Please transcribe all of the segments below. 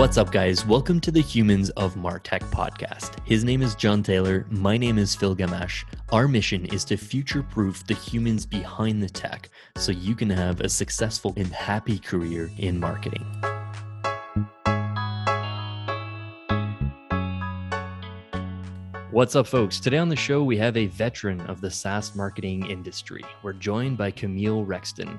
What's up, guys? Welcome to the Humans of Martech podcast. His name is John Taylor. My name is Phil Gamache. Our mission is to future proof the humans behind the tech so you can have a successful and happy career in marketing. What's up, folks? Today on the show, we have a veteran of the SaaS marketing industry. We're joined by Kamil Rextin.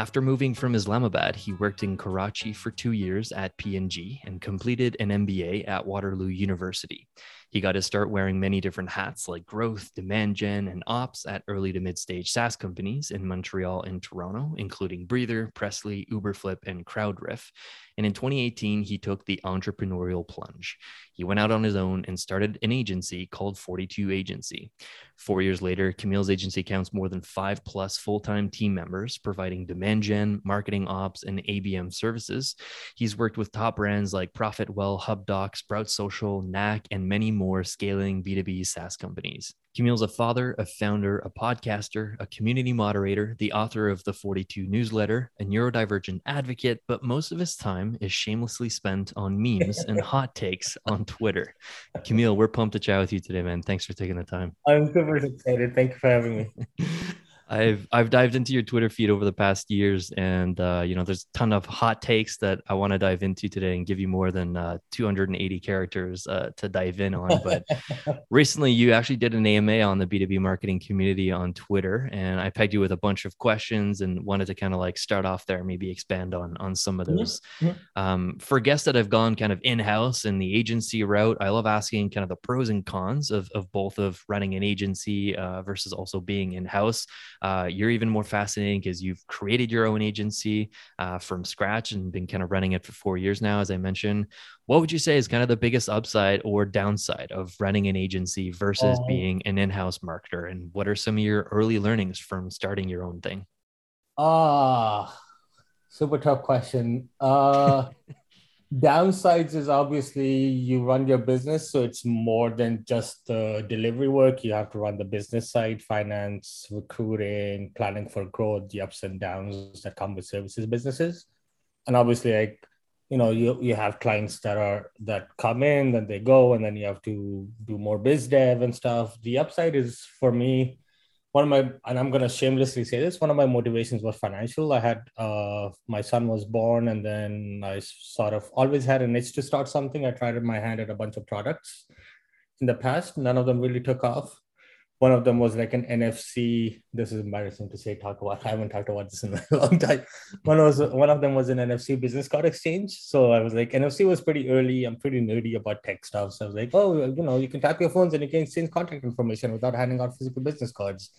After moving from Islamabad, he worked in Karachi for two years at P&G and completed an MBA at Waterloo University. He got to start wearing many different hats like growth, demand gen, and ops at early to mid stage SaaS companies in Montreal and Toronto, including Breather, Presley, Uberflip, and Crowdriff. And in 2018, he took the entrepreneurial plunge. He went out on his own and started an agency called 42 Agency. Four years later, Kamil's agency counts more than five plus full time team members, providing demand gen, marketing ops, and ABM services. He's worked with top brands like Profitwell, HubDoc, Sprout Social, Knack, and many more scaling B2B SaaS companies. Kamil's a father, a founder, a podcaster, a community moderator, the author of the 42 newsletter, a neurodivergent advocate, but most of his time is shamelessly spent on memes and hot takes on Twitter. Camille, we're pumped to chat with you today, man. Thanks for taking the time. I'm super excited. Thank you for having me. I've I've dived into your Twitter feed over the past years, and uh, you know, there's a ton of hot takes that I want to dive into today and give you more than uh, 280 characters uh, to dive in on. But recently, you actually did an AMA on the B2B marketing community on Twitter, and I pegged you with a bunch of questions and wanted to kind of like start off there, maybe expand on on some of those. Mm-hmm. Um, for guests that have gone kind of in house in the agency route, I love asking kind of the pros and cons of of both of running an agency uh, versus also being in house. Uh, you're even more fascinating because you've created your own agency uh, from scratch and been kind of running it for four years now, as I mentioned. What would you say is kind of the biggest upside or downside of running an agency versus um, being an in house marketer? And what are some of your early learnings from starting your own thing? Ah, uh, super tough question. Uh, downsides is obviously you run your business so it's more than just the delivery work. You have to run the business side finance recruiting planning for growth the ups and downs that come with services businesses. And obviously like you know you, you have clients that are that come in then they go and then you have to do more biz dev and stuff. The upside is for me one of my and i'm going to shamelessly say this one of my motivations was financial. I had uh my son was born and then i sort of always had an itch to start something. I tried my hand at a bunch of products in the past. None of them really took off one of them was like an NFC. This is embarrassing to say. Talk about. I haven't talked about this in a long time. One was one of them was an NFC business card exchange. So I was like, NFC was pretty early. I'm pretty nerdy about tech stuff. So I was like, oh, you know, you can tap your phones and you can exchange contact information without handing out physical business cards.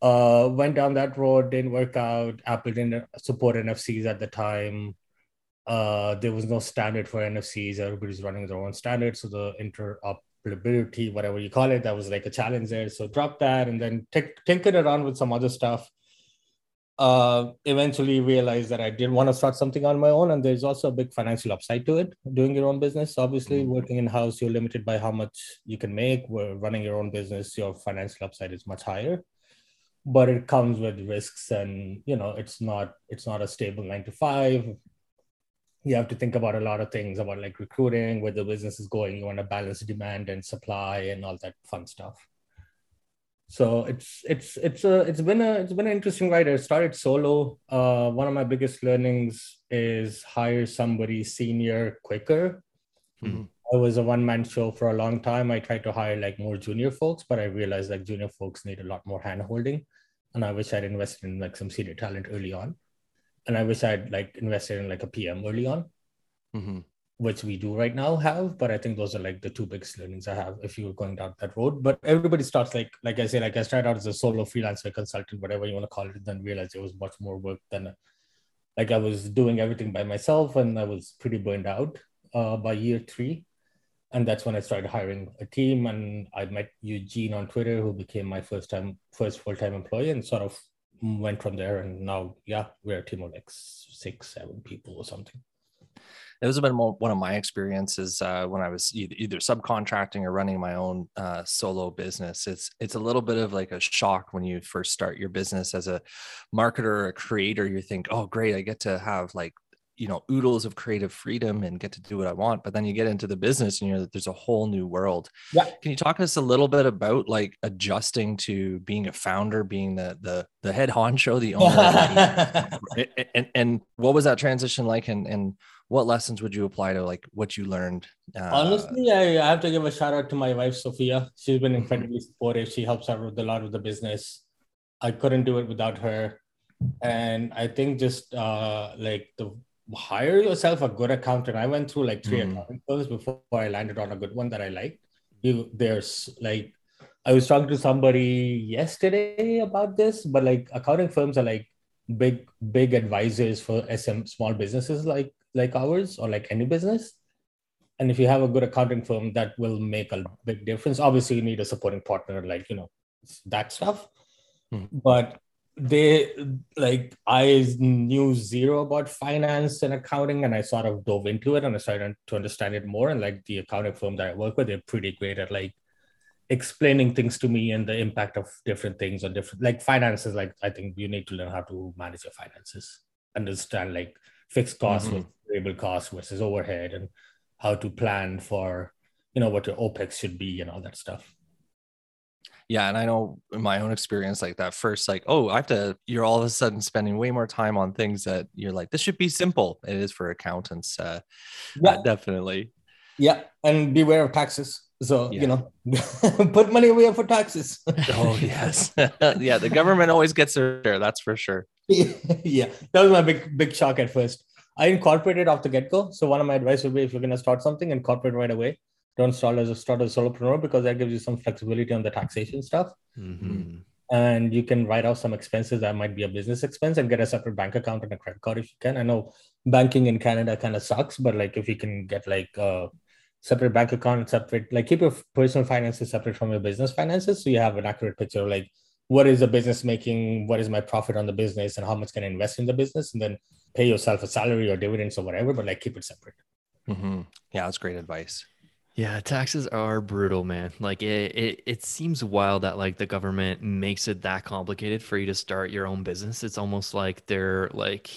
Uh, went down that road. Didn't work out. Apple didn't support NFCs at the time. Uh, there was no standard for NFCs. Everybody's running their own standard. So the interop whatever you call it, that was like a challenge there. So drop that and then t- tinkered around with some other stuff. Uh, eventually realized that I did want to start something on my own, and there's also a big financial upside to it. Doing your own business, obviously, mm-hmm. working in house, you're limited by how much you can make. Where running your own business, your financial upside is much higher, but it comes with risks, and you know, it's not it's not a stable nine to five you have to think about a lot of things about like recruiting, where the business is going. You want to balance demand and supply and all that fun stuff. So it's it's it's a it's been a it's been an interesting ride. I started solo. Uh, one of my biggest learnings is hire somebody senior quicker. Mm-hmm. I was a one man show for a long time. I tried to hire like more junior folks, but I realized like junior folks need a lot more hand holding, and I wish I'd invested in like some senior talent early on and I wish I'd like invested in like a PM early on, mm-hmm. which we do right now have. But I think those are like the two biggest learnings I have if you're going down that road. But everybody starts like like I say, like I started out as a solo freelancer consultant, whatever you want to call it, and then realized it was much more work than like I was doing everything by myself, and I was pretty burned out uh, by year three. And that's when I started hiring a team, and I met Eugene on Twitter, who became my first time first full time employee, and sort of went from there and now yeah we're a team of like six seven people or something those have been one of my experiences uh, when I was either, either, subcontracting or running my own uh, solo business. It's it's a little bit of like a shock when you first start your business as a marketer, or a creator. You think, oh, great, I get to have like you know oodles of creative freedom and get to do what I want. But then you get into the business and you're there's a whole new world. Yeah. Can you talk to us a little bit about like adjusting to being a founder, being the the the head honcho, the owner, and, and and what was that transition like, and and what lessons would you apply to like what you learned? Uh, Honestly, I, I have to give a shout out to my wife Sophia. She's been incredibly supportive. She helps out with a lot of the business. I couldn't do it without her. And I think just uh, like the hire yourself a good accountant. I went through like 3 mm. accounting firms before I landed on a good one that I liked. You there's like I was talking to somebody yesterday about this, but like accounting firms are like big big advisors for SM small businesses like like ours or like any business. And if you have a good accounting firm, that will make a big difference. Obviously, you need a supporting partner, like you know that stuff. Hmm. But they like I knew zero about finance and accounting, and I sort of dove into it and I started to understand it more. And like the accounting firm that I work with, they're pretty great at like explaining things to me and the impact of different things on different like finances. Like I think you need to learn how to manage your finances, understand like fixed costs mm-hmm. variable costs versus overhead, and how to plan for you know what your opex should be and all that stuff yeah and i know in my own experience like that first like oh i have to you're all of a sudden spending way more time on things that you're like this should be simple. It is for accountants uh, yeah uh, definitely. Yeah and beware of taxes so yeah. you know put money away for taxes. Oh yes. Yeah the government always gets their share that's for sure. Yeah that was my big big shock at first. I incorporated off the get-go so one of my advice would be if you're going to start something incorporate right away don't start as a start as a solopreneur because that gives you some flexibility on the taxation stuff. Mm-hmm. And you can write off some expenses that might be a business expense and get a separate bank account and a credit card if you can. I know banking in Canada kind of sucks, but like if you can get like a separate bank account, separate like keep your personal finances separate from your business finances, so you have an accurate picture of like what is the business making, what is my profit on the business, and how much can I invest in the business, and then pay yourself a salary or dividends or whatever, but like keep it separate. Mm-hmm. Yeah, that's great advice. Yeah, taxes are brutal, man. Like it, it, it seems wild that like the government makes it that complicated for you to start your own business. It's almost like they're like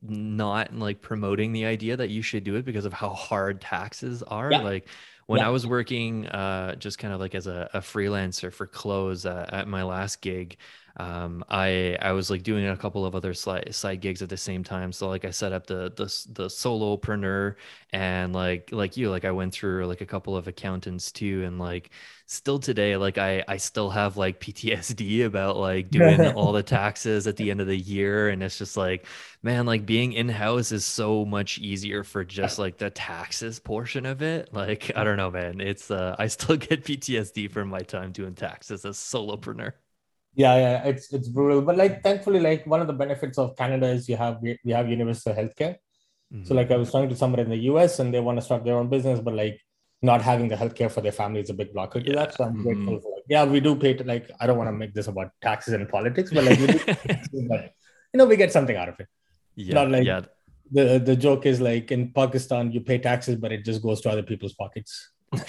not like promoting the idea that you should do it because of how hard taxes are. Yeah. Like when yeah. I was working uh, just kind of like as a, a freelancer for clothes uh, at my last gig, um, I I was like doing a couple of other side, side gigs at the same time. So like I set up the the the solopreneur and like like you like I went through like a couple of accountants too and like still today like I I still have like PTSD about like doing all the taxes at the end of the year and it's just like man like being in house is so much easier for just like the taxes portion of it. Like I don't know man, it's uh I still get PTSD from my time doing taxes as solopreneur yeah yeah it's it's brutal. But like thankfully like one of the benefits of canada is you have we have universal healthcare. Mm-hmm. so like i was talking to somebody in the us and they want to start their own business but like not having the healthcare for their family is a big blocker to yeah. that. So i'm mm-hmm. grateful for like yeah we do pay to like i don't want to make this about taxes and politics but like but you know we get something out of it. Yeah not like yeah. the the joke is like in pakistan you pay taxes but it just goes to other people's pockets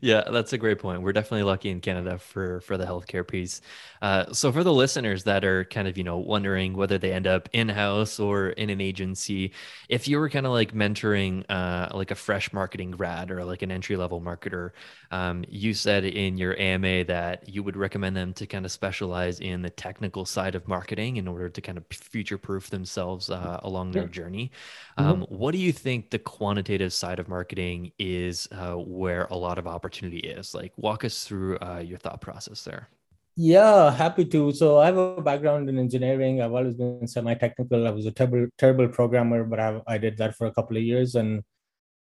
yeah, that's a great point. We're definitely lucky in Canada for for the healthcare piece. Uh, so for the listeners that are kind of you know wondering whether they end up in house or in an agency, if you were kind of like mentoring uh, like a fresh marketing grad or like an entry level marketer, um, you said in your AMA that you would recommend them to kind of specialize in the technical side of marketing in order to kind of future proof themselves uh, along their journey. Mm-hmm. Um, mm-hmm. What do you think the quantitative side of marketing is uh, where a lot of opportunity is? Like, walk us through uh, your thought process there. Yeah, happy to. So I have a background in engineering. I've always been semi-technical. I was a terrible, terrible programmer, but I, I did that for a couple of years. And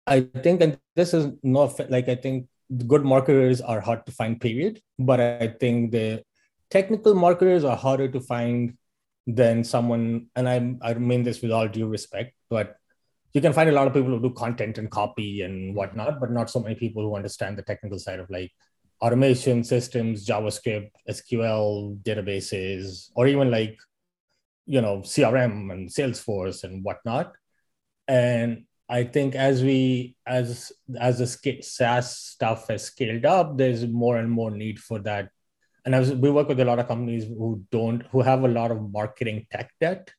I think, and this is not like I think good marketers are hard to find. Period. But I think the technical marketers are harder to find than someone. And I I mean this with all due respect, but you can find a lot of people who do content and copy and whatnot, but not so many people who understand the technical side of like automation systems, JavaScript, SQL databases, or even like, you know, CRM and Salesforce and whatnot. And I think as we as as the SaaS stuff has scaled up, there's more and more need for that. And as we work with a lot of companies who don't who have a lot of marketing tech debt,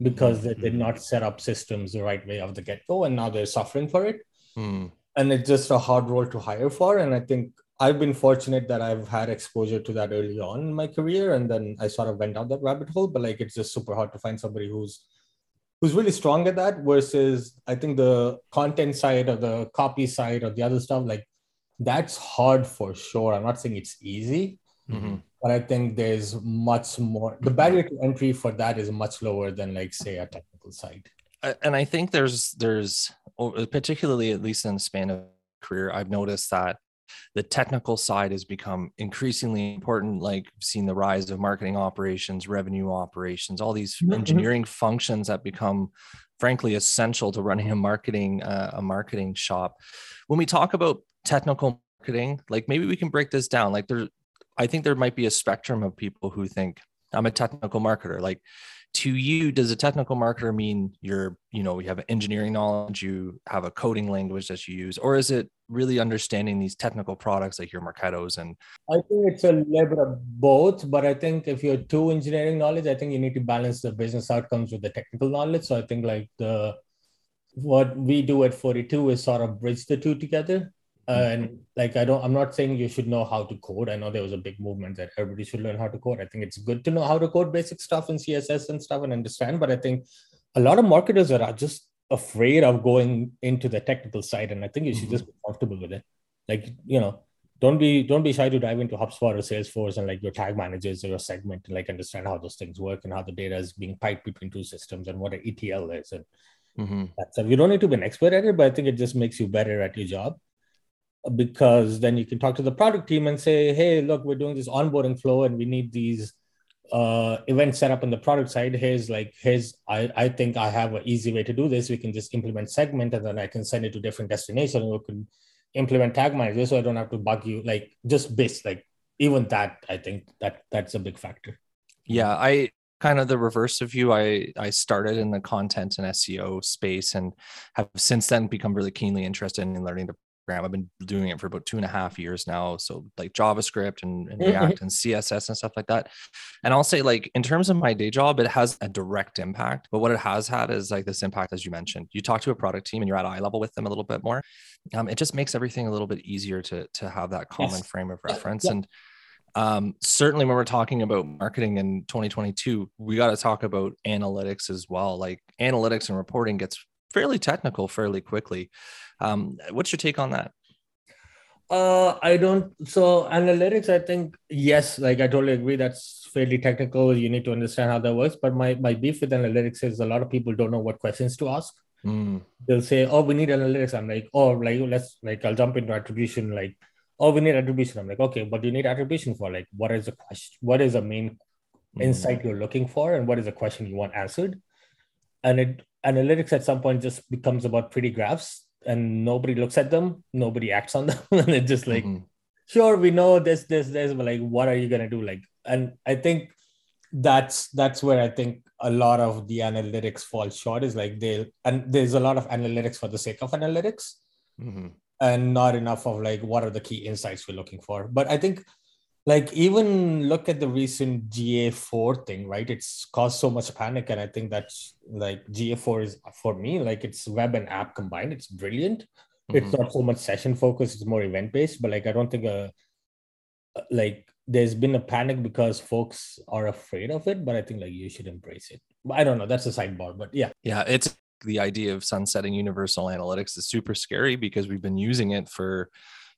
because they did Mhm. not set up systems the right way of the get-go and now they're suffering for it Mm. and it's just a hard role to hire for and i think i've been fortunate that i've had exposure to that early on in my career and then i sort of went down that rabbit hole but like it's just super hard to find somebody who's who's really strong at that versus i think the content side or the copy side or the other stuff like that's hard for sure i'm not saying it's easy Mhm. But i think there's much more the barrier to entry for that is much lower than like say a technical side and I think there's there's particularly at least in the span of career, I've noticed that the technical side has become increasingly important. Like seen the rise of marketing operations, revenue operations, all these Mhm, mhm. engineering functions that become frankly essential to running a marketing uh, a marketing shop. When we talk about technical marketing, like maybe we can break this down. Like there, I think there might be a spectrum of people who think I'm a technical marketer. Like to you does a technical marketer mean you're you know you have engineering knowledge you have a coding language that you use or is it really understanding these technical products like your marketos and I think it's a little of both, but I think if you're too engineering knowledge, I think you need to balance the business outcomes with the technical knowledge. So I think like the what we do at 42 is sort of bridge the two together. And like I don't, I'm not saying you should know how to code. I know there was a big movement that everybody should learn how to code. I think it's good to know how to code basic stuff in CSS and stuff and understand. But I think a lot of marketers are just afraid of going into the technical side, and I think you should just be comfortable with it. Like you know, don't be don't be shy to dive into HubSpot or Salesforce and like your tag managers or your segment and like understand how those things work and how the data is being piped between two systems and what an ETL is and Mhm. that stuff. You don't need to be an expert at it, but I think it just makes you better at your job because then you can talk to the product team and say, hey, look, we're doing this onboarding flow and we need these uh events set up on the product side. Here's like, here's I, I think I have an easy way to do this. We can just implement segment and then I can send it to different destinations. We can implement tag manager so I don't have to bug you. Like just base, like even that, I think that that's a big factor. yeah i kind of the reverse of you i i started in the content and seo space and have since then become really keenly interested in learning the i've been doing it for about two and a half years now so like javascript and, and Mhm. react and css and stuff like that and i'll say like in terms of my day job it has a direct impact but what it has had is like this impact as you mentioned you talk to a product team and you're at eye level with them a little bit more um, it just makes everything a little bit easier to to have that common Yes. frame of reference yeah. and um, certainly when we're talking about marketing in 2022 we got to talk about analytics as well like analytics and reporting gets fairly technical fairly quickly um, what's your take on that Uh, I don't. So analytics, I think yes, like I totally agree. That's fairly technical. You need to understand how that works. But my my beef with analytics is a lot of people don't know what questions to ask. Mm, They'll say, "Oh, we need analytics." I'm like, "Oh, like let's like I'll jump into attribution." Like, "Oh, we need attribution." I'm like, "Okay, but you need attribution for like what is the question? What is the main mm, insight you're looking for, and what is the question you want answered?" And it analytics at some point just becomes about pretty graphs, and nobody looks at them, nobody acts on them, and it's just like mhm, sure we know this this this but like what are you to do? Like and i think that's that's where i think a lot of the analytics fall short is like they and there's a lot of analytics for the sake of analytics mhm, and not enough of like what are the key insights we're looking for. But i think like even look at the recent ga4 thing right? It's caused so much panic and i think that's like ga4 is for me like it's web and app combined it's brilliant. It's mhm. not so much session focused it's more event based but like i don't think uh like there's been a panic because folks are afraid of it but i think like you should embrace it. I don't know that's a sidebar but yeah. Yeah it's the idea of sunsetting universal analytics is super scary because we've been using it for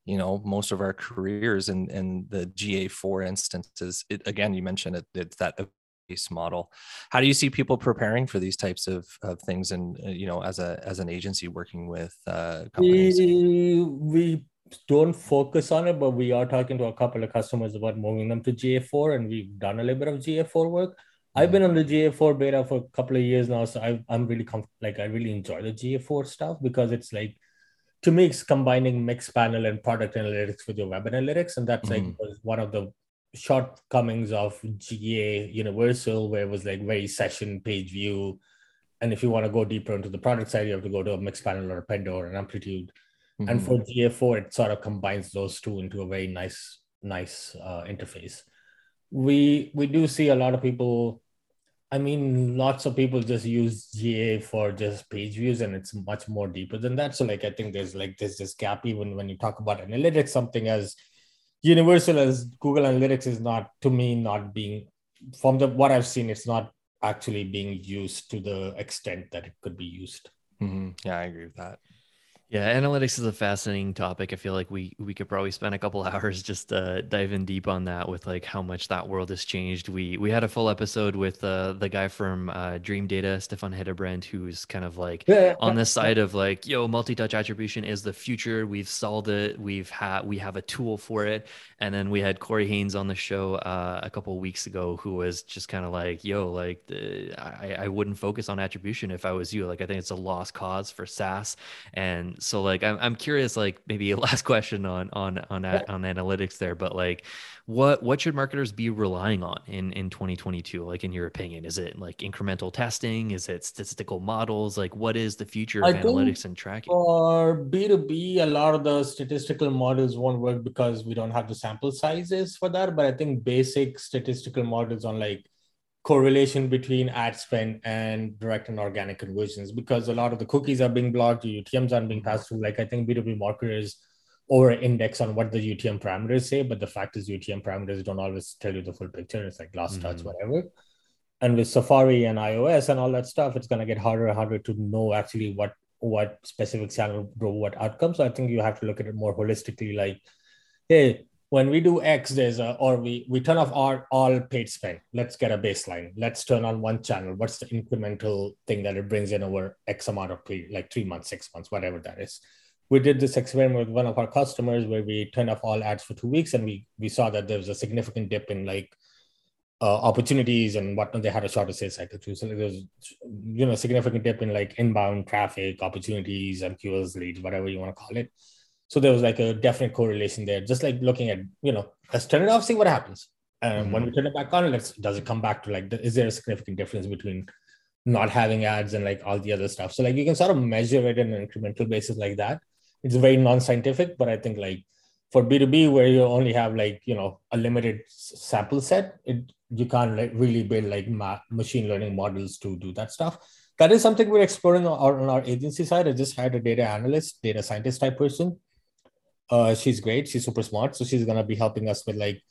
you know most of our careers and and the ga4 instances it again you mentioned it it's that base model. How do you see people preparing for these types of, of things and uh, you know as a as an agency working with uh companies? We we don't focus on it but we are talking to a couple of customers about moving them to ga4 and we've done a little bit of ga4 work. I've been on the GA4 beta for a couple of years now, so I, I'm really comf- like I really enjoy the GA4 stuff because it's like to me it's combining Mixpanel and product analytics with your web analytics, and that's like Mhm. was one of the shortcomings of GA Universal, where it was like very session page view, and if you want to go deeper into the product side, you have to go to a Mixpanel or a Pendo or an Amplitude. And Mhm. for GA4, it sort of combines those two into a very nice, nice uh, interface. We we do see a lot of people I mean, lots of people just use GA for just page views, and it's much more deeper than that. So, like, I think there's like there's this gap even when you talk about analytics. Something as universal as Google Analytics is not, to me, not being from the what I've seen, it's not actually being used to the extent that it could be used. Mm-hmm. Yeah, I agree with that. Yeah, analytics is a fascinating topic. I feel like we we could probably spend a couple hours just uh, diving deep on that with like how much that world has changed. We we had a full episode with uh, the guy from uh, Dream Data, Steffen Hedebrandt, who's kind of like yeah, on this side of like, yo, multi-touch attribution is the future. We've solved it. We've had we have a tool for it. And then we had Corey Haines on the show uh, a couple weeks ago, who was just kind of like, yo, like the, I I wouldn't focus on attribution if I was you. Like I think it's a lost cause for SaaS and so like I'm, I'm curious like maybe a last question on on on on analytics there but like what what should marketers be relying on in in 2022 like in your opinion is it like incremental testing? Is it statistical models? Like what is the future of I analytics and tracking? for b2b a lot of the statistical models won't work because we don't have the sample sizes for that but i think basic statistical models on like correlation between ad spend and direct and organic conversions because a lot of the cookies are being blocked, the UTMs aren't being passed through. Like I think B2B marketers over index on what the UTM parameters say, but the fact is UTM parameters don't always tell you the full picture. It's like last mm-hmm. touch, whatever. And with Safari and iOS and all that stuff, it's gonna get harder and harder to know actually what what specific channel drove what outcome. So I think you have to look at it more holistically, like, hey, when we do X, there's a, or we, we turn off our all paid spend. Let's get a baseline. Let's turn on one channel. What's the incremental thing that it brings in over X amount of period, like three months, six months, whatever that is. We did this experiment with one of our customers where we turned off all ads for two weeks and we, we saw that there was a significant dip in like uh, opportunities and whatnot. They had a shorter sales cycle too. So there was, you know, significant dip in like inbound traffic, opportunities, MQLs, leads, whatever you want to call it. So there was like a definite correlation there. Just like looking at, you know, let's turn it off, see what happens. And mm-hmm. when we turn it back on, let's does it come back to like, is there a significant difference between not having ads and like all the other stuff? So like you can sort of measure it in an incremental basis like that. It's very non-scientific, but I think like for B2B where you only have like, you know, a limited sample set, it you can't like really build like ma- machine learning models to do that stuff. That is something we're exploring on our, on our agency side. I just hired a data analyst, data scientist type person uh, she's great. She's super smart. So she's gonna be helping us with like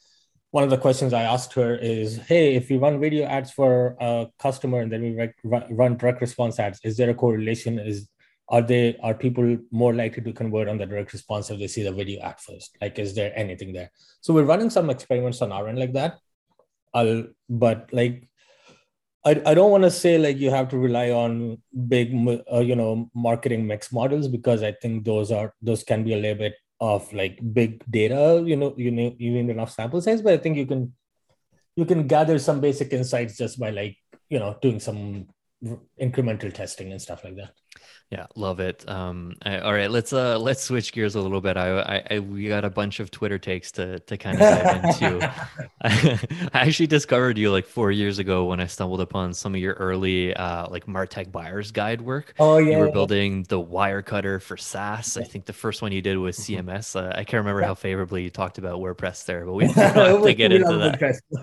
one of the questions I asked her is, hey, if we run video ads for a customer and then we rec- run direct response ads, is there a correlation? Is are they are people more likely to convert on the direct response if they see the video ad first? Like, is there anything there? So we're running some experiments on our end like that. I'll, but like I, I don't want to say like you have to rely on big uh, you know marketing mix models because I think those are those can be a little bit of like big data you know you need you need enough sample size but i think you can you can gather some basic insights just by like you know doing some incremental testing and stuff like that yeah, love it. Um, I, all right, let's uh let's switch gears a little bit. I, I, I we got a bunch of Twitter takes to to kind of dive into. I, actually discovered you like four years ago when I stumbled upon some of your early uh like Martech buyers guide work. Oh yeah, you were building the Wirecutter for SaaS. I think the first one you did was mm-hmm. CMS. Uh, I can't remember how favorably you talked about WordPress there, but we have to get into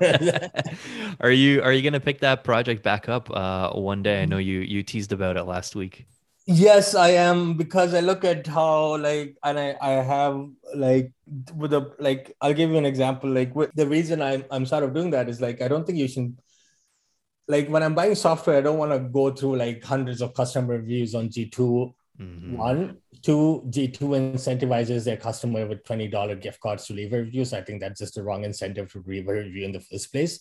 that. are you are you gonna pick that project back up uh one day? I know you you teased about it last week. Yes, I am because I look at how like and I I have like with a like I'll give you an example like with, the reason I'm I'm sort of doing that is like I don't think you should like when I'm buying software I don't want to go through like hundreds of customer reviews on G2 mm-hmm. one two G2 incentivizes their customer with $20 gift cards to leave a review so I think that's just the wrong incentive to leave a review in the first place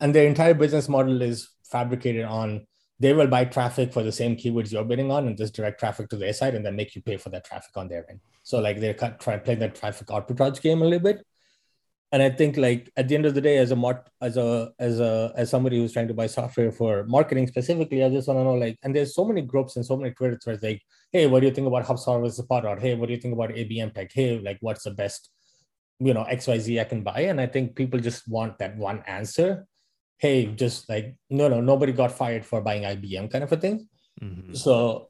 and their entire business model is fabricated on they will buy traffic for the same keywords you're bidding on and just direct traffic to their site and then make you pay for that traffic on their end. So like they're trying to play that traffic arbitrage game a little bit. And I think like at the end of the day, as a mar- as a as a as somebody who's trying to buy software for marketing specifically, I just want to know like, and there's so many groups and so many Twitter threads like, hey, what do you think about HubSpot versus Spot Hey, what do you think about ABM tech? Hey, like what's the best, you know, XYZ I can buy? And I think people just want that one answer hey, just like, no, no, nobody got fired for buying IBM kind of a thing. Mm-hmm. So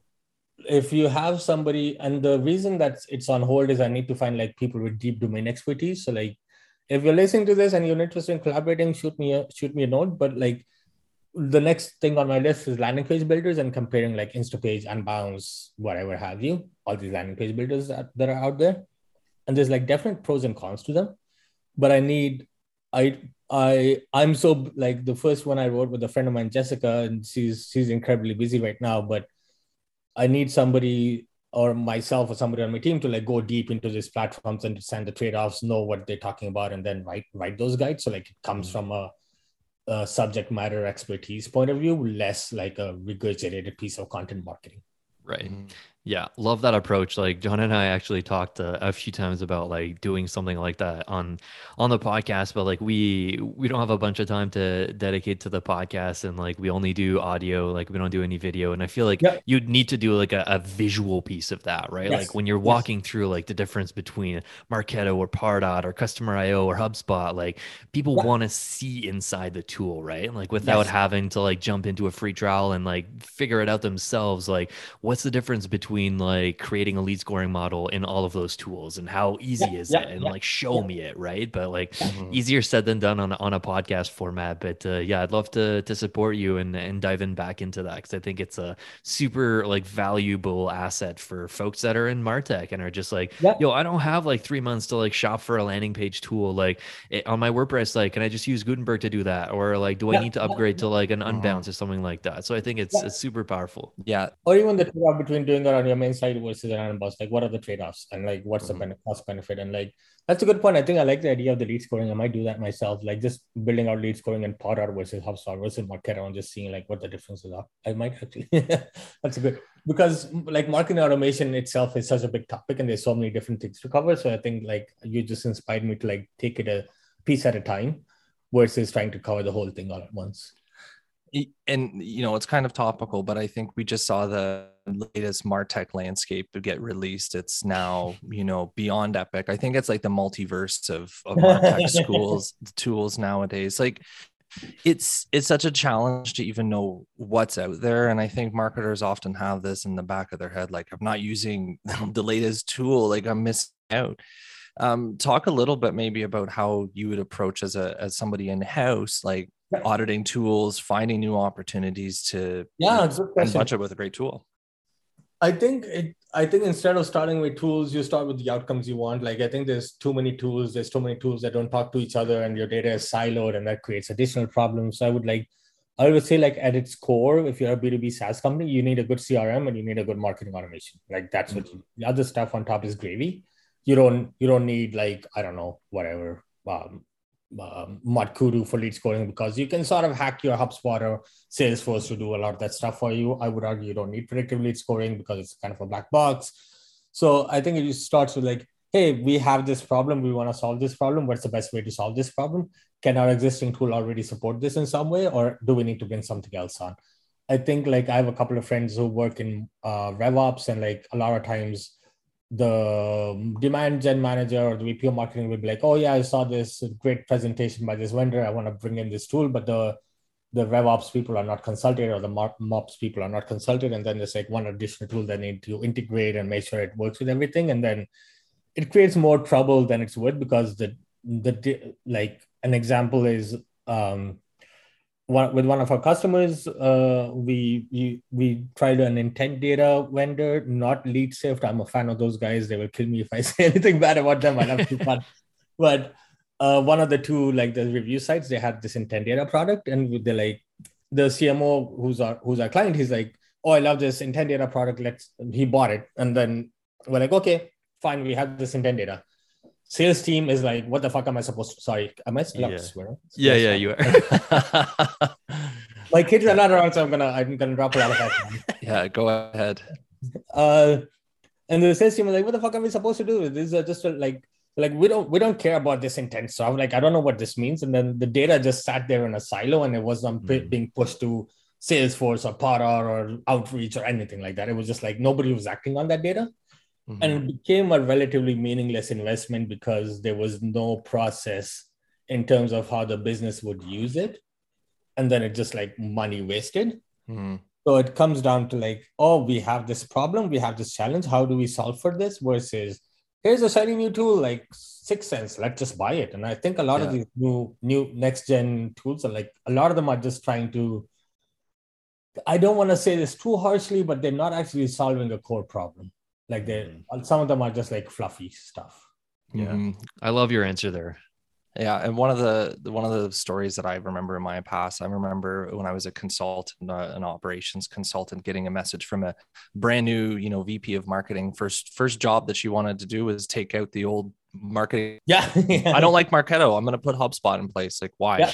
if you have somebody, and the reason that it's on hold is I need to find like people with deep domain expertise. So like, if you're listening to this and you're interested in collaborating, shoot me a shoot me a note. But like, the next thing on my list is landing page builders and comparing like Instapage, Unbounce, whatever have you, all these landing page builders that, that are out there. And there's like definite pros and cons to them. But I need, I, I, I'm so like the first one I wrote with a friend of mine, Jessica, and she's she's incredibly busy right now. But I need somebody or myself or somebody on my team to like go deep into these platforms, and understand the trade-offs, know what they're talking about, and then write write those guides. So like it comes mm-hmm. from a a subject matter expertise point of view, less like a regurgitated piece of content marketing. Right. Mm-hmm. Yeah, love that approach. Like John and I actually talked uh, a few times about like doing something like that on on the podcast, but like we we don't have a bunch of time to dedicate to the podcast, and like we only do audio. Like we don't do any video, and I feel like yep. you'd need to do like a, a, visual piece of that, right? Yes. Like when you're walking yes. through like the difference between Marketo or Pardot or Customer IO or HubSpot, like people yep. want to see inside the tool, right? Like without yes. having to like jump into a free trial and like figure it out themselves. Like what's the difference between between like creating a lead scoring model in all of those tools and how easy yeah, is yeah, it? And yeah, like show me it right? But like mm-hmm. easier said than done on, on a podcast format. But uh, yeah i'd love to to support you and and dive in back into that because i think it's a super like valuable asset for folks that are in martech and are just like yo i don't have like three months to like shop for a landing page tool like it, on my wordpress like can i just use gutenberg to do that? Or like do i need to upgrade to like an mm-hmm. unbounce or something like that? So i think it's it's super powerful. Yeah. Or even the trade-off between doing that on your main site versus an unbounce like what are the trade-offs? And like what's mm-hmm. the cost benefit? And like that's a good point. I think i like the idea of the lead scoring. I might do that myself. Like just building out lead scoring and Pardot versus hubspot versus marketo and just seeing like what the differences are. I might actually that's a good because like marketing automation itself is such a big topic and there's so many different things to cover. So i think like you just inspired me to like take it a piece at a time versus trying to cover the whole thing all at once. And you know it's kind of topical but i think we just saw the latest martech landscape to get released it's now you know beyond epic. I think it's like the multiverse of, of martech schools tools nowadays. Like it's it's such a challenge to even know what's out there and i think marketers often have this in the back of their head like i'm not using the latest tool like i'm missing out. Um, talk a little bit maybe about how you would approach as a as somebody in house like auditing tools, finding new opportunities to yeah, it's a bunch it with a great tool. I think it. I think instead of starting with tools, you start with the outcomes you want. Like I think there's too many tools. There's too many tools that don't talk to each other, and your data is siloed, and that creates additional problems. So I would like, I would say like at its core, if you're a B2B SaaS company, you need a good CRM and you need a good marketing automation. Like that's mm-hmm. what the other stuff on top is gravy. You don't you don't need like I don't know whatever um, um, Kudu for lead scoring because you can sort of hack your HubSpot or Salesforce to do a lot of that stuff for you. I would argue you don't need predictive lead scoring because it's kind of a black box. So I think it just starts with like, hey, we have this problem. We want to solve this problem. What's the best way to solve this problem? Can our existing tool already support this in some way, or do we need to bring something else on? I think like I have a couple of friends who work in uh, RevOps, and like a lot of times the demand gen manager or the VP of marketing will be like, oh yeah, I saw this great presentation by this vendor. I want to bring in this tool, but the the RevOps people are not consulted or the MOPS people are not consulted. And then there's like one additional tool they need to integrate and make sure it works with everything. And then it creates more trouble than it's worth because the the like an example is um one, with one of our customers, uh, we, we we tried an intent data vendor, not Leadsift. I'm a fan of those guys. They will kill me if I say anything bad about them. I love to fun. But uh, one of the two, like the review sites, they had this intent data product, and they're like, the CMO who's our who's our client, he's like, oh, I love this intent data product. Let's. He bought it, and then we're like, okay, fine, we have this intent data sales team is like, what the fuck am I supposed to? Sorry, am I allowed yeah. to swear? Yeah, yeah, you are. My kids are not around, so I'm gonna I'm gonna drop a lot of that. yeah, go ahead. Uh, and the sales team is like, what the fuck are we supposed to do? This is just like like we don't we don't care about this intent. So I'm like, I don't know what this means. And then the data just sat there in a silo, and it wasn't mm. being pushed to Salesforce or Pardot or Outreach or anything like that. It was just like nobody was acting on that data. Mm-hmm. And it became a relatively meaningless investment because there was no process in terms of how the business would use it. And then it just like money wasted. Mm-hmm. So it comes down to like, oh, we have this problem, we have this challenge. How do we solve for this? Versus here's a shiny new tool like 6sense. Let's just buy it. And I think a lot yeah. of these new new next gen tools are like a lot of them are just trying to I don't want to say this too harshly, but they're not actually solving a core problem. Like they, Mm-hmm. some of them are just like fluffy stuff. Yeah. Mhm. I love your answer there. Yeah, and one of the the- one of the stories that I remember in my past, I remember when I was a consultant, uh, an operations consultant, getting a message from a brand new, you know, VP of marketing. First first job that she wanted to do was take out the old marketing. Yeah, I don't like Marketo. I'm going to put HubSpot in place. Like, why? Yeah.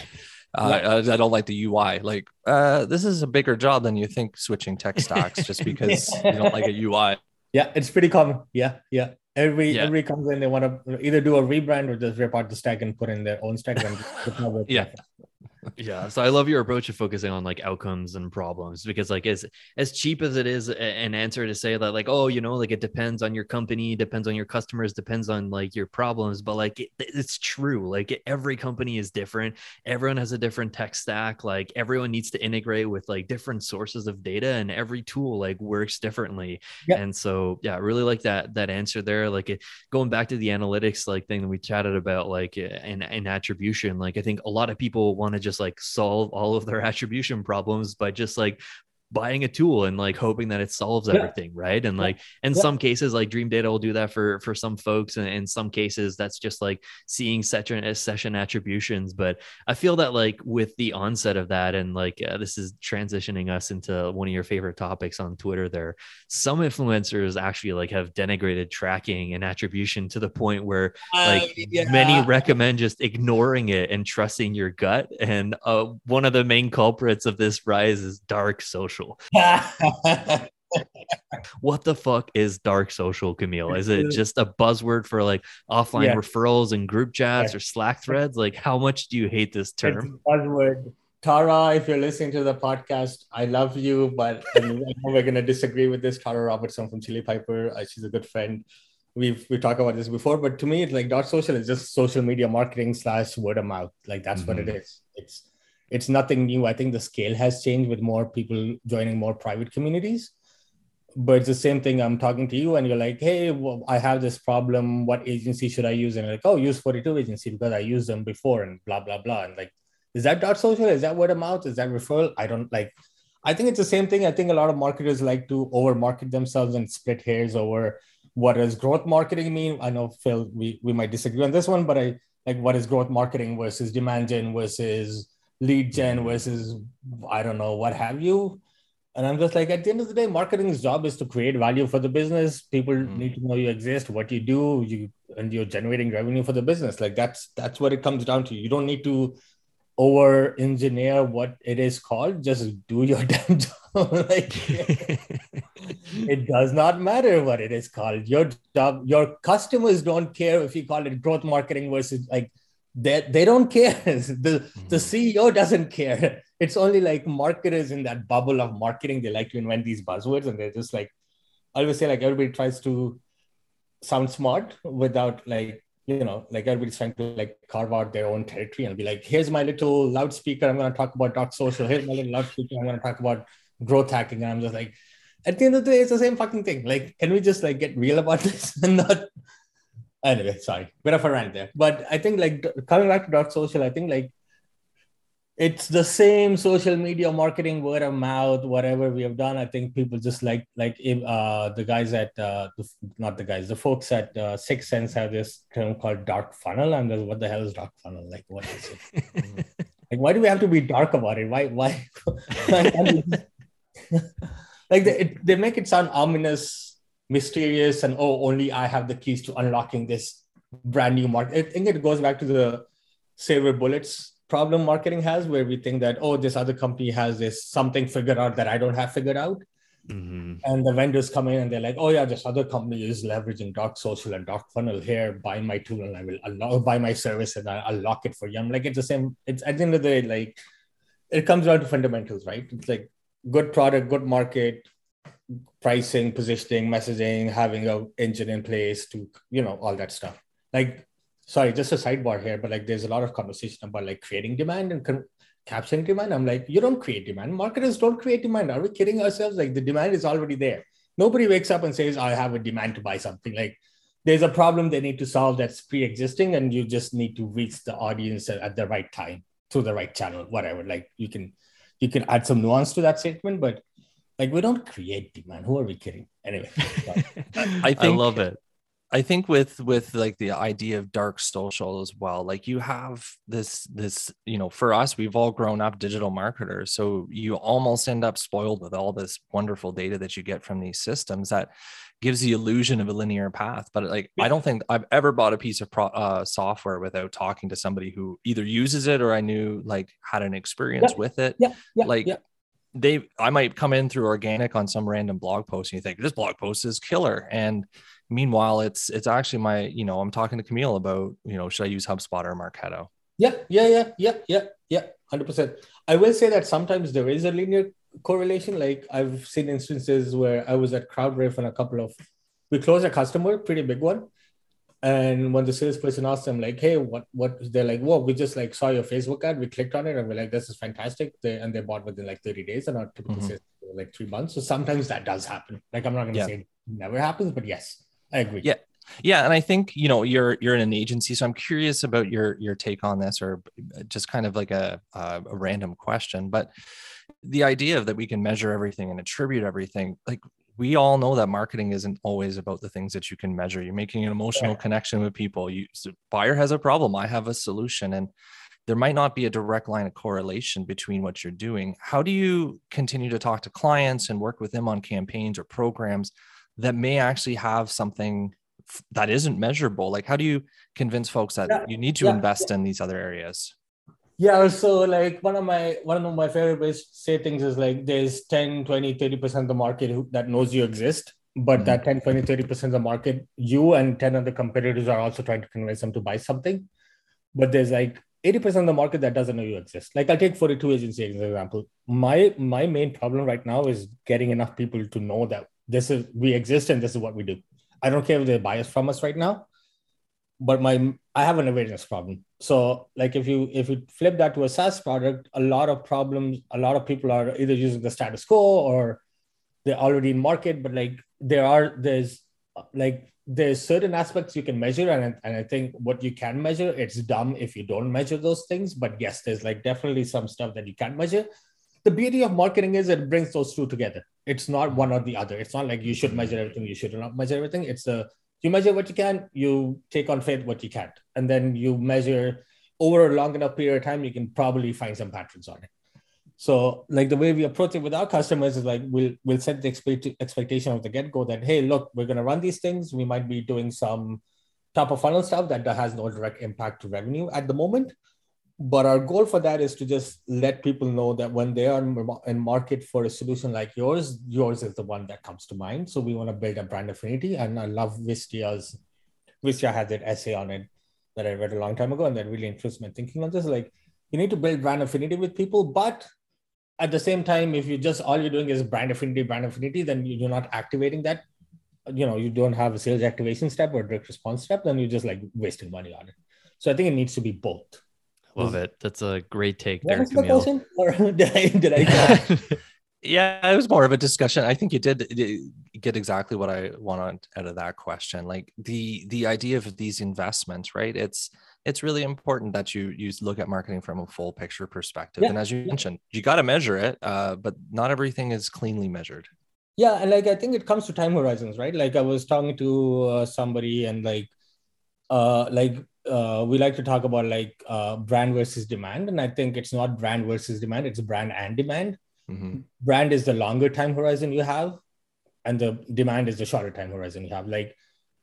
Uh, I I don't like the UI. Like, uh, this is a bigger job than you think. Switching tech stacks just because you don't like a UI. Yeah, it's pretty common. Yeah, yeah. Every Yeah. every comes in, they want to either do a rebrand or just rip out the stack and put in their own stack. And it's not working. Yeah. Yeah. So I love your approach of focusing on like outcomes and problems because like as as cheap as it is an answer to say that like, oh, you know, like it depends on your company, depends on your customers, depends on like your problems, but like it, it's true. Like every company is different. Everyone has a different tech stack. Like everyone needs to integrate with like different sources of data and every tool like works differently. Yeah. And so yeah, I really like that that answer there. Like it, going back to the analytics like thing that we chatted about like eh, in, in attribution like i think a lot of people want to just like solve all of their attribution problems by just like buying a tool and like hoping that it solves Yeah. everything right and like in Yeah. some cases like dream data will do that for for some folks and in some cases that's just like seeing session session attributions but i feel that like with the onset of that and like uh, this is transitioning us into one of your favorite topics on twitter there some influencers actually like have denigrated tracking and attribution to the point where like Uh, yeah. many recommend just ignoring it and trusting your gut and uh, one of the main culprits of this rise is dark social what the fuck is dark social Kamil is it just a buzzword for like offline Yeah. referrals and group chats or slack threads like how much do you hate this It's term a buzzword. Tara, if you're listening to the podcast, I love you, but I know we're going to disagree with this. Tara Robertson from Chili Piper, uh, she's a good friend. We've we talked about this before, but to me, it's like dark social is just social media marketing slash word of mouth. Like that's what it is. It's it's nothing new. I think the scale has changed with more people joining more private communities. But it's the same thing. I'm talking to you, and you're like, "Hey, well, I have this problem. What agency should I use?" And like, "Oh, use 42 agency because I used them before," and blah blah blah. And like, is that dark social? Is that word of mouth? Is that referral? I don't like. I think it's the same thing. I think a lot of marketers like to over market themselves and split hairs over what does growth marketing mean. I know Phil, we we might disagree on this one, but I like what is growth marketing versus demand gen versus lead gen versus I don't know what have you. And I'm just like, at the end of the day, marketing's job is to create value for the business. People Mhm. need to know you exist, what you do, you and you're generating revenue for the business. Like that's that's what it comes down to. You don't need to over engineer what it is called. Just do your damn job. like it does not matter what it is called. Your job, your customers don't care if you call it growth marketing versus like they, they don't care. the the hmm. CEO doesn't care. It's only like marketers in that bubble of marketing. They like to invent these buzzwords and they're just like I always say like everybody tries to sound smart without like you know like everybody's trying to like carve out their own territory and be like here's my little loudspeaker i'm going to talk about dark social here's my little loudspeaker i'm going to talk about growth hacking and i'm just like at the end of the day it's the same fucking thing like can we just like get real about this and not anyway sorry. Bit of a rant there. But i think like coming back to dark social i think like it's the same social media marketing word of mouth whatever we have done. I think people just like like uh the guys at uh the, not the guys the folks at uh, six sense have this term called dark funnel and what the hell is dark funnel? Like what is it? Like why do we have to be dark about it? Why why like they, it, they make it sound ominous mysterious and oh only i have the keys to unlocking this brand new market. I think it goes back to the silver bullets problem marketing has where we think that oh this other company has this something figured out that i don't have figured out. Mhm. and the vendors come in and they're like oh yeah this other company is leveraging dark social and dark funnel here. Buy my tool and i will unlock buy my service and i'll unlock it for you. I'm like it's the same it's at the end of the day like it comes down to fundamentals right? It's like good product good market pricing positioning messaging having a engine in place to you know all that stuff. Like sorry just a sidebar here but like there's a lot of conversation about like creating demand and con- capturing demand. I'm like you don't create demand. Marketers don't create demand. Are we kidding ourselves? Like the demand is already there. Nobody wakes up and says i have a demand to buy something. Like there's a problem they need to solve that's pre-existing and you just need to reach the audience at, at the right time through the right channel whatever. Like you can you can add some nuance to that statement, but like we don't create demand. Who are we kidding? Anyway, I think I love it. I think with with like the idea of dark social as well, like you have this this you know for us we've all grown up digital marketers, so you almost end up spoiled with all this wonderful data that you get from these systems that gives the illusion of a linear path. But like I don't think I've ever bought a piece of pro, uh, software without talking to somebody who either uses it or I knew like had an experience yeah, with it. Yeah, yeah, like yeah they I might come in through organic on some random blog post and you think this blog post is killer. And meanwhile, it's it's actually my, you know, I'm talking to Kamil about, you know, should I use HubSpot or Marketo? Yeah, yeah, yeah, yeah, yeah, yeah, hundred percent. I will say that sometimes there is a linear correlation. Like I've seen instances where I was at CrowdRiff and a couple of we closed a customer, pretty big one, and when the salesperson asked them, like, hey, what, what, they're like, whoa, we just like saw your Facebook ad, we clicked on it, and we're like, this is fantastic. They, and they bought within like 30 days, and our typical mm-hmm. sales like three months. So sometimes that does happen. Like, I'm not going to yeah. say it never happens, but yes, I agree. Yeah. Yeah, and I think you know you're you're in an agency, so I'm curious about your your take on this, or just kind of like a a, a random question. But the idea of that we can measure everything and attribute everything, like we all know that marketing isn't always about the things that you can measure. You're making an emotional yeah. connection with people. You so buyer has a problem, I have a solution, and there might not be a direct line of correlation between what you're doing. How do you continue to talk to clients and work with them on campaigns or programs that may actually have something that isn't measurable? Like, how do you convince folks that yeah. you need to yeah. invest in these other areas? Yeah so like one of my one of my favorite ways to say things is like there's 10 20 30% of the market who, that knows you exist but mm-hmm. that 10 20 30% of the market you and 10 other competitors are also trying to convince them to buy something but there's like 80% of the market that doesn't know you exist like i'll take 42 agency as an example my my main problem right now is getting enough people to know that this is we exist and this is what we do i don't care if they buy us from us right now but my I have an awareness problem. So like if you if you flip that to a SaaS product, a lot of problems, a lot of people are either using the status quo or they're already in market, but like there are there's like there's certain aspects you can measure and, and i think what you can measure it's dumb if you don't measure those things but yes there's like definitely some stuff that you can measure. The beauty of marketing is it brings those two together. It's not one or the other. It's not like you should measure everything you should not measure everything. It's a you measure what you can, you take on faith what you can't. And then you measure over a long enough period of time, you can probably find some patterns on it. So, like the way we approach it with our customers is like we'll we'll set the expect- expectation of the get go that hey, look, we're going to run these things. We might be doing some top of funnel stuff that has no direct impact to revenue at the moment, but our goal for that is to just let people know that when they are in market for a solution like yours yours is the one that comes to mind. So we want to build a brand affinity and i love Wistia's vistia had that essay on it that i read a long time ago and that really influenced my thinking on this. Like you need to build brand affinity with people but at the same time if you just all you're doing is brand affinity brand affinity then you're not activating that. You know you don't have a sales activation step or direct response step then you're just like wasting money on it. So i think it needs to be both Love it. That's a great take what there, Kamil. The or did I, did I yeah, it was more of a discussion. I think you did get exactly what I want out of that question. Like the the idea of these investments, right? It's it's really important that you you look at marketing from a full picture perspective. Yeah. And as you mentioned, you got to measure it, uh, but not everything is cleanly measured. Yeah, and like I think it comes to time horizons, right? Like I was talking to uh, somebody, and like uh, like uh, we like to talk about like uh, brand versus demand, and I think it's not brand versus demand; it's brand and demand. Mm-hmm. Brand is the longer time horizon you have, and the demand is the shorter time horizon you have. Like,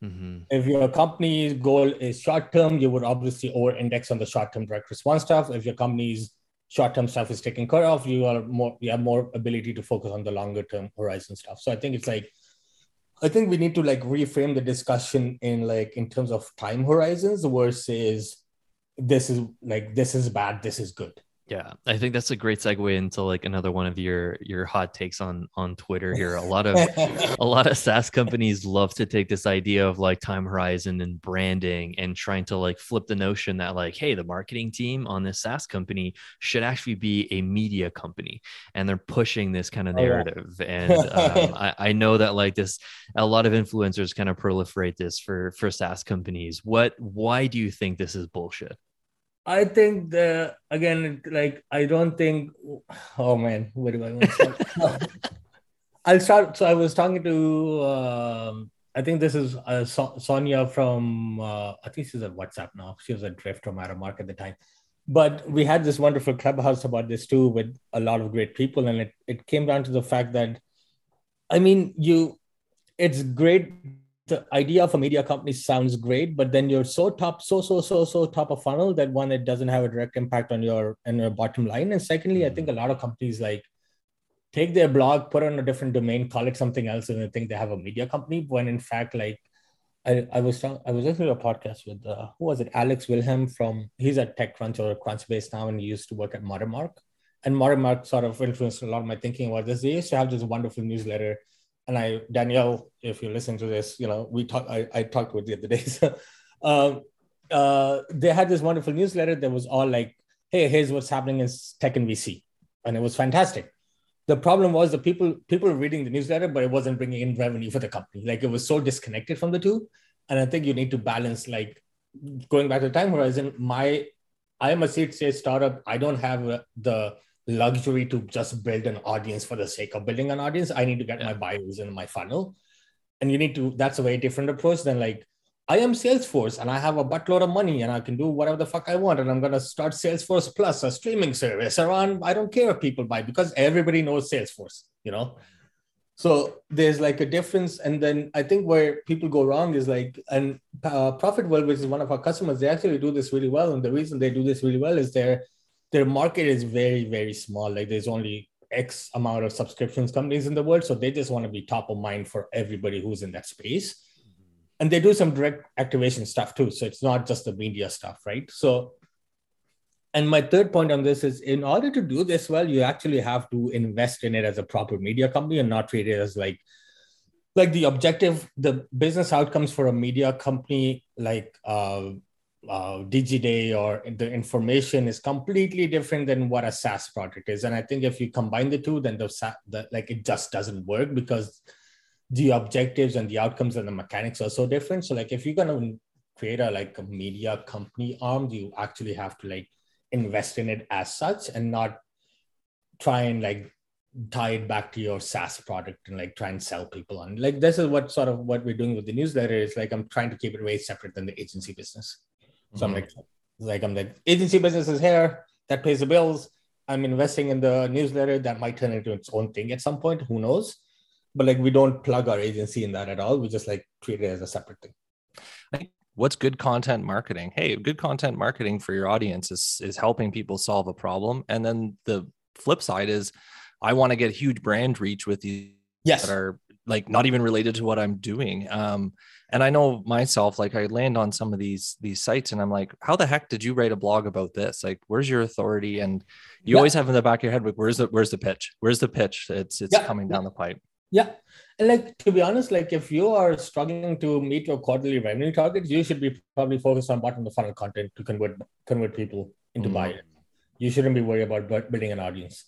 mm-hmm. if your company's goal is short term, you would obviously over index on the short term direct response stuff. If your company's short term stuff is taken care of, you are more you have more ability to focus on the longer term horizon stuff. So I think it's like I think we need to like reframe the discussion in like in terms of time horizons versus this is like this is bad, this is good. Yeah, I think that's a great segue into like another one of your your hot takes on on Twitter here. A lot of a lot of SaaS companies love to take this idea of like time horizon and branding and trying to like flip the notion that like, hey, the marketing team on this SaaS company should actually be a media company, and they're pushing this kind of narrative. Oh, yeah. and um, I, I know that like this, a lot of influencers kind of proliferate this for for SaaS companies. What? Why do you think this is bullshit? I think the again, like I don't think. Oh man, where do I want to start? I'll start. So I was talking to. Um, I think this is uh, so- Sonia from. Uh, I think she's at WhatsApp now. She was at Drift or Mattermark at the time, but we had this wonderful clubhouse about this too, with a lot of great people, and it it came down to the fact that, I mean, you, it's great the idea of a media company sounds great, but then you're so top, so so so so top of funnel that one, it doesn't have a direct impact on your on your bottom line. And secondly, I think a lot of companies like take their blog, put on a different domain, call it something else, and they think they have a media company. When in fact, like I, I was I was listening to a podcast with uh, who was it? Alex Wilhelm from he's at TechCrunch or Crunchbase now, and he used to work at Mattermark. And Mattermark sort of influenced a lot of my thinking about this. They used to have this wonderful newsletter and I Danielle, if you listen to this, you know we talked. I, I talked with the other day. So, um, uh, they had this wonderful newsletter that was all like, "Hey, here's what's happening in tech and VC," and it was fantastic. The problem was the people people were reading the newsletter, but it wasn't bringing in revenue for the company. Like it was so disconnected from the two. And I think you need to balance. Like going back to the time horizon, my I am a seed stage startup. I don't have the luxury to just build an audience for the sake of building an audience. I need to get yeah. my buyers in my funnel. And you need to, that's a very different approach than like, I am Salesforce and I have a buttload of money and I can do whatever the fuck I want. And I'm going to start Salesforce Plus, a streaming service around. I don't care if people buy because everybody knows Salesforce, you know? So there's like a difference. And then I think where people go wrong is like, and uh, Profitwell, which is one of our customers, they actually do this really well. And the reason they do this really well is they're their market is very very small. Like there's only x amount of subscriptions companies in the world so they just want to be top of mind for everybody who's in that space. And they do some direct activation stuff too so it's not just the media stuff right? So and my third point on this is in order to do this well you actually have to invest in it as a proper media company and not treat it as like like the objective the business outcomes for a media company like uh, uh, Digiday or the information is completely different than what a SaaS project is. And I think if you combine the two, then the, the like it just doesn't work because the objectives and the outcomes and the mechanics are so different. So like if you're gonna create a like a media company arm, you actually have to like invest in it as such and not try and like tie it back to your SaaS product and like try and sell people on. Like this is what sort of what we're doing with the newsletter is like I'm trying to keep it way separate than the agency business. So mm-hmm. I'm like, like I'm like agency business is here that pays the bills. I'm investing in the newsletter that might turn into its own thing at some point. Who knows? But like we don't plug our agency in that at all. We just like treat it as a separate thing. What's good content marketing? Hey, good content marketing for your audience is is helping people solve a problem. And then the flip side is I want to get huge brand reach with these yes. that are like not even related to what I'm doing. Um, and I know myself, like I land on some of these these sites, and I'm like, how the heck did you write a blog about this? Like, where's your authority? And you yeah. always have in the back of your head, like, where's the where's the pitch? Where's the pitch? It's it's yeah. coming down the pipe. Yeah. And like to be honest, like if you are struggling to meet your quarterly revenue targets, you should be probably focused on bottom of the funnel content to convert convert people into mm. buyers. You shouldn't be worried about building an audience.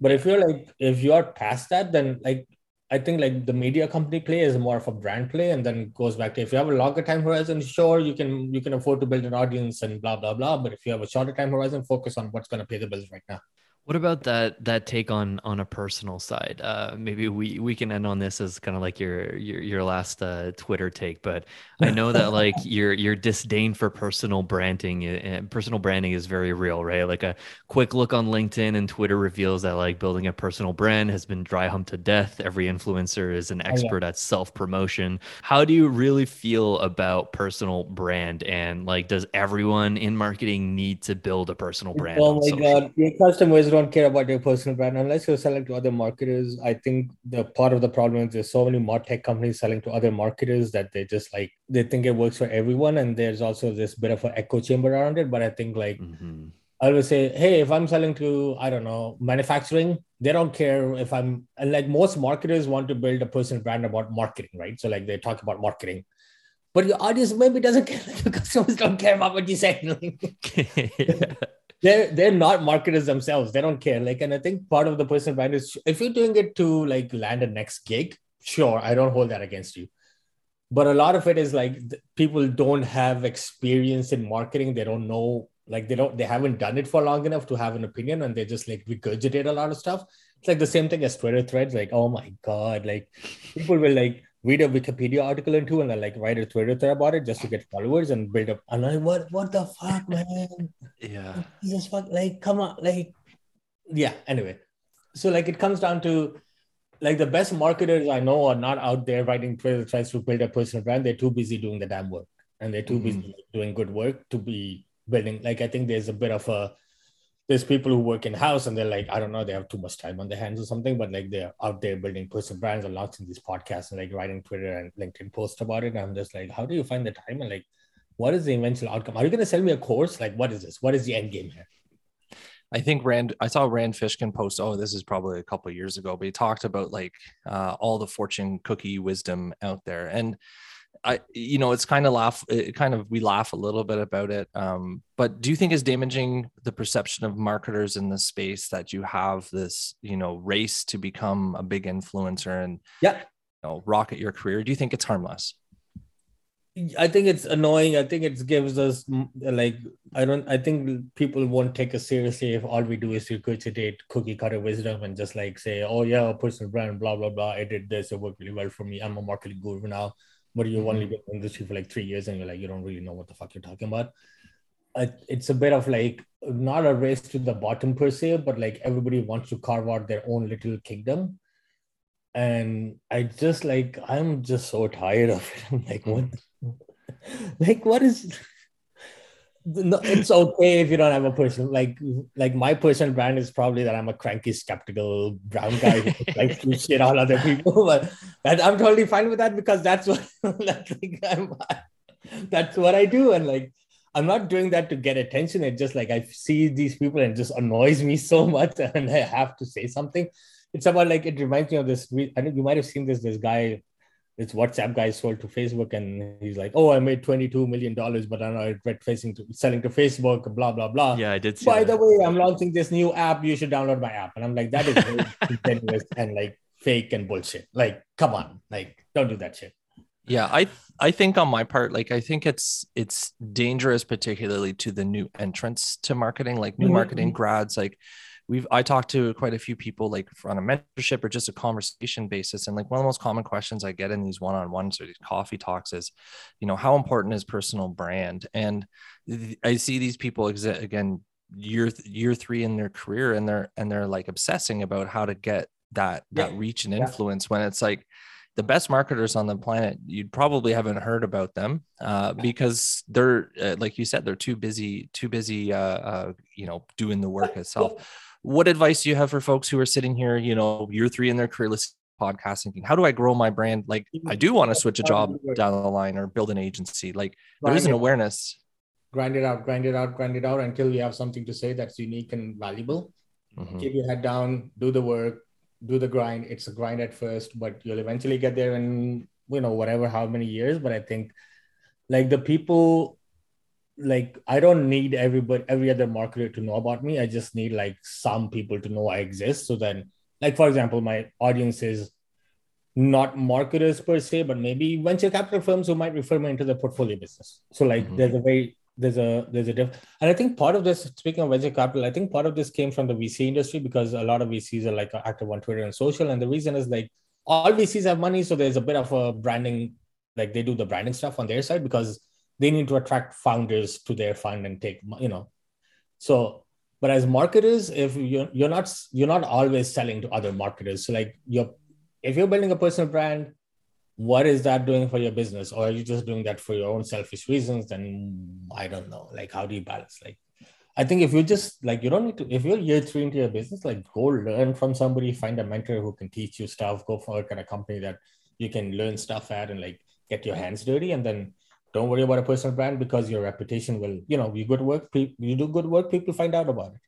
But if you're like if you're past that, then like I think like the media company play is more of a brand play, and then goes back to if you have a longer time horizon, sure you can you can afford to build an audience and blah blah blah. But if you have a shorter time horizon, focus on what's going to pay the bills right now. What about that that take on on a personal side? Uh, maybe we we can end on this as kind of like your your your last uh, Twitter take, but I know that like your your disdain for personal branding and uh, personal branding is very real, right? Like a quick look on LinkedIn and Twitter reveals that like building a personal brand has been dry humped to death. Every influencer is an expert oh, yeah. at self promotion. How do you really feel about personal brand and like does everyone in marketing need to build a personal brand? Oh my god, your customers don't care about your personal brand unless you're selling to other marketers. I think the part of the problem is there's so many more tech companies selling to other marketers that they just like they think it works for everyone, and there's also this bit of an echo chamber around it. But I think like mm-hmm. I always say, hey, if I'm selling to I don't know manufacturing, they don't care if I'm and like most marketers want to build a personal brand about marketing, right? So like they talk about marketing but your audience maybe doesn't care. Like your customers don't care about what you say. yeah they're they're not marketers themselves. They don't care. Like, and I think part of the personal brand is if you're doing it to like land a next gig, sure, I don't hold that against you. But a lot of it is like people don't have experience in marketing. They don't know like they don't they haven't done it for long enough to have an opinion and they just like regurgitate a lot of stuff it's like the same thing as twitter threads like oh my god like people will like read a wikipedia article into and then like write a twitter thread about it just to get followers and build up. I'm like what what the fuck man? Yeah. Jesus fuck like come on like yeah anyway. So like it comes down to like the best marketers i know are not out there writing twitter threads to build a personal brand. They're too busy doing the damn work and they're too Mhm. busy doing good work to be building. Like i think there's a bit of a there's people who work in house and they're like i don't know they have too much time on their hands or something but like they're out there building personal brands and launching these podcasts and like writing twitter and linkedin posts about it. And i'm just like how do you find the time? And like what is the eventual outcome? Are you going to sell me a course? Like what is this? What is the end game here? I think Rand, I saw Rand Fishkin post, oh, this is probably a couple years ago, but he talked about like uh, all the fortune cookie wisdom out there. And I, you know, it's kind of laugh, it kind of, we laugh a little bit about it. Um, but do you think is damaging the perception of marketers in the space that you have this, you know, race to become a big influencer and, Yeah. you know, rocket your career? Do you think it's harmless? I think it's annoying. I think it gives us like I don't. I think people won't take us seriously if all we do is regurgitate cookie cutter wisdom and just like say, "Oh yeah, a personal brand, blah blah blah. I did this. It worked really well for me. I'm a marketing guru now." But you've only mm-hmm. been in the industry for like three years, and you're like, you don't really know what the fuck you're talking about. Uh, it's a bit of like not a race to the bottom per se, but like everybody wants to carve out their own little kingdom. And I just like I'm just so tired of it. I'm like, what? Mm-hmm. like what is no, it's okay if you don't have a person like like my personal brand is probably that I'm a cranky skeptical brown guy who likes to shit on other people but I'm totally fine with that because that's what that's like I'm, that's what I do and like I'm not doing that to get attention it's just like I see these people and it just annoys me so much and I have to say something. It's about like it reminds me of this I think you might have seen this this guy this WhatsApp guy sold to Facebook, and he's like, "Oh, I made twenty-two million dollars, but I'm not facing to selling to Facebook, blah blah blah." Yeah, I did By that. the way, I'm launching this new app. You should download my app. And I'm like, that is very and like fake and bullshit. Like, come on, like, don't do that shit. Yeah, I I think on my part, like I think it's it's dangerous, particularly to the new entrants to marketing, like new Mhm, marketing grads. Like we've I talked to quite a few people like on a mentorship or just a conversation basis. And like one of the most common questions I get in these one-on-ones or these coffee talks is, you know, how important is personal brand? And th- I see these people exi- again year year three in their career and they're and they're like obsessing about how to get that that Yeah. reach and Yeah. influence when it's like the best marketers on the planet you probably haven't heard about them uh, because they're uh, like you said they're too busy too busy uh, uh, you know doing the work itself what advice do you have for folks who are sitting here you know year three in their career listening to podcasts thinking how do i grow my brand like i do want to switch a job down the line or build an agency like there is an awareness Grind it out, grind it out, grind it out until you have something to say that's unique and valuable. Mhm. Keep your head down, do the work, do the grind. It's a grind at first, but you'll eventually get there in you know whatever how many years. But I think like the people like I don't need everybody every other marketer to know about me. I just need like some people to know I exist. So then, like for example, my audience is not marketers per se, but maybe venture capital firms who might refer me into the portfolio business. So like Mhm. there's a way there's a there's a diff and I think part of this, speaking of venture capital, I think part of this came from the VC industry because a lot of VCs are like active on Twitter and social. And the reason is like all VCs have money, so there's a bit of a branding, like they do the branding stuff on their side because they need to attract founders to their fund and take you know. So, but as marketers, if you're you're not you're not always selling to other marketers. So like you're if you're building a personal brand, what is that doing for your business? Or are you just doing that for your own selfish reasons? Then I don't know. Like, how do you balance? Like, I think if you just like you don't need to if you're year three into your business, like go learn from somebody, find a mentor who can teach you stuff, go for work at a company that you can learn stuff at and like get your hands dirty and then don't worry about a personal brand because your reputation will, you know, you good work, pe- you do good work, people find out about it.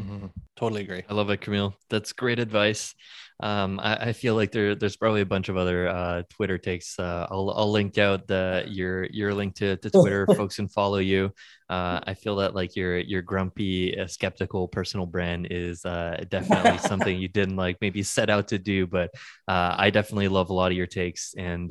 Mhm. Totally agree. I love it, Kamil. That's great advice. Um, I, I, feel like there, there's probably a bunch of other uh, Twitter takes. Uh, I'll, I'll link out the your your link to, to Twitter. Folks can follow you. Uh, I feel that like your your grumpy, uh, skeptical personal brand is uh, definitely something you didn't like maybe set out to do, but uh, I definitely love a lot of your takes. And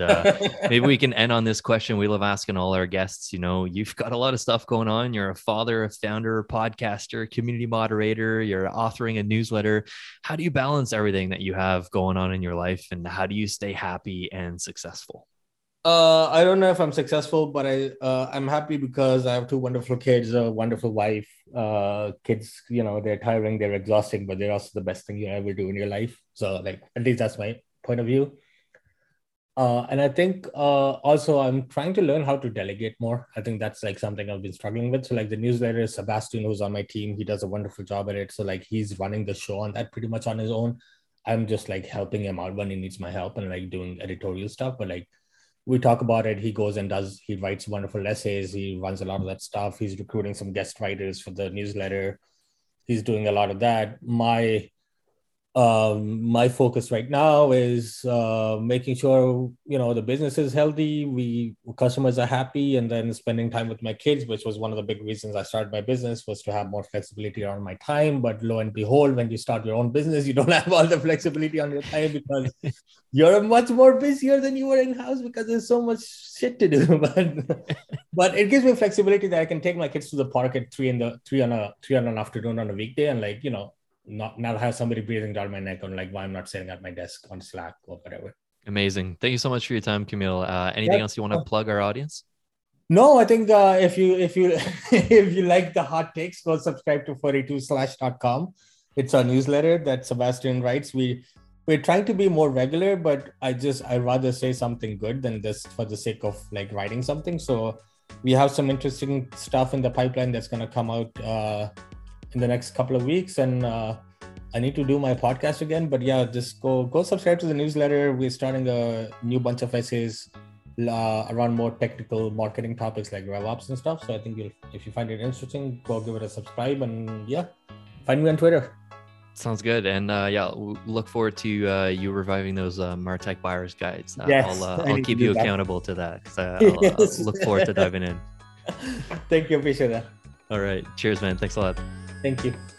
maybe we can end on this question we love asking all our guests. You know, you've got a lot of stuff going on. You're a father, a founder, a podcaster, community moderator. You're authoring a newsletter. How do you balance everything that you have going on in your life, and how do you stay happy and successful? Uh, I don't know if I'm successful, but I uh, I'm happy because I have two wonderful kids, a wonderful wife. Uh, kids, you know, they're tiring, they're exhausting, but they're also the best thing you ever do in your life. So, like, at least that's my point of view. Uh, and I think uh, also I'm trying to learn how to delegate more. I think that's like something I've been struggling with. So, like the newsletter, is Sebastian, who's on my team, he does a wonderful job at it. So, like he's running the show on that pretty much on his own. I'm just like helping him out when he needs my help and like doing editorial stuff. But like we talk about it. He goes and does, he writes wonderful essays. He runs a lot of that stuff. He's recruiting some guest writers for the newsletter. He's doing a lot of that. My um, my focus right now is uh, making sure you know the business is healthy we customers are happy and then spending time with my kids which was one of the big reasons i started my business was to have more flexibility around my time. But lo and behold when you start your own business you don't have all the flexibility on your time because you're much more busier than you were in house because there's so much shit to do. But but it gives me flexibility that i can take my kids to the park at three in the three on a three on an afternoon on a weekday and like you know not not have somebody breathing down my neck on like why I'm not sitting at my desk on Slack or whatever. Amazing. Thank you so much for your time, Kamil. Uh, anything else you want to plug our audience? No, I think uh, if you if you if you like the hot takes, go subscribe to 42slash.com. It's our newsletter that Sebastian writes. We we're trying to be more regular, but I just I rather say something good than just for the sake of like writing something. So we have some interesting stuff in the pipeline that's gonna come out uh, in the next couple of weeks, and uh, I need to do my podcast again. But yeah, just go go subscribe to the newsletter. We're starting a new bunch of essays uh, around more technical marketing topics like RevOps and stuff. So I think you'll, if you find it interesting, go give it a subscribe, and yeah, find me on Twitter. Sounds good, and uh, yeah, look forward to uh, you reviving those uh, Martech buyers guides. Uh, yes, I'll, uh, I'll keep you accountable to that. I'll, yes. I'll look forward to diving in. Thank you, appreciate that. All right, cheers, man. Thanks a lot. Thank you.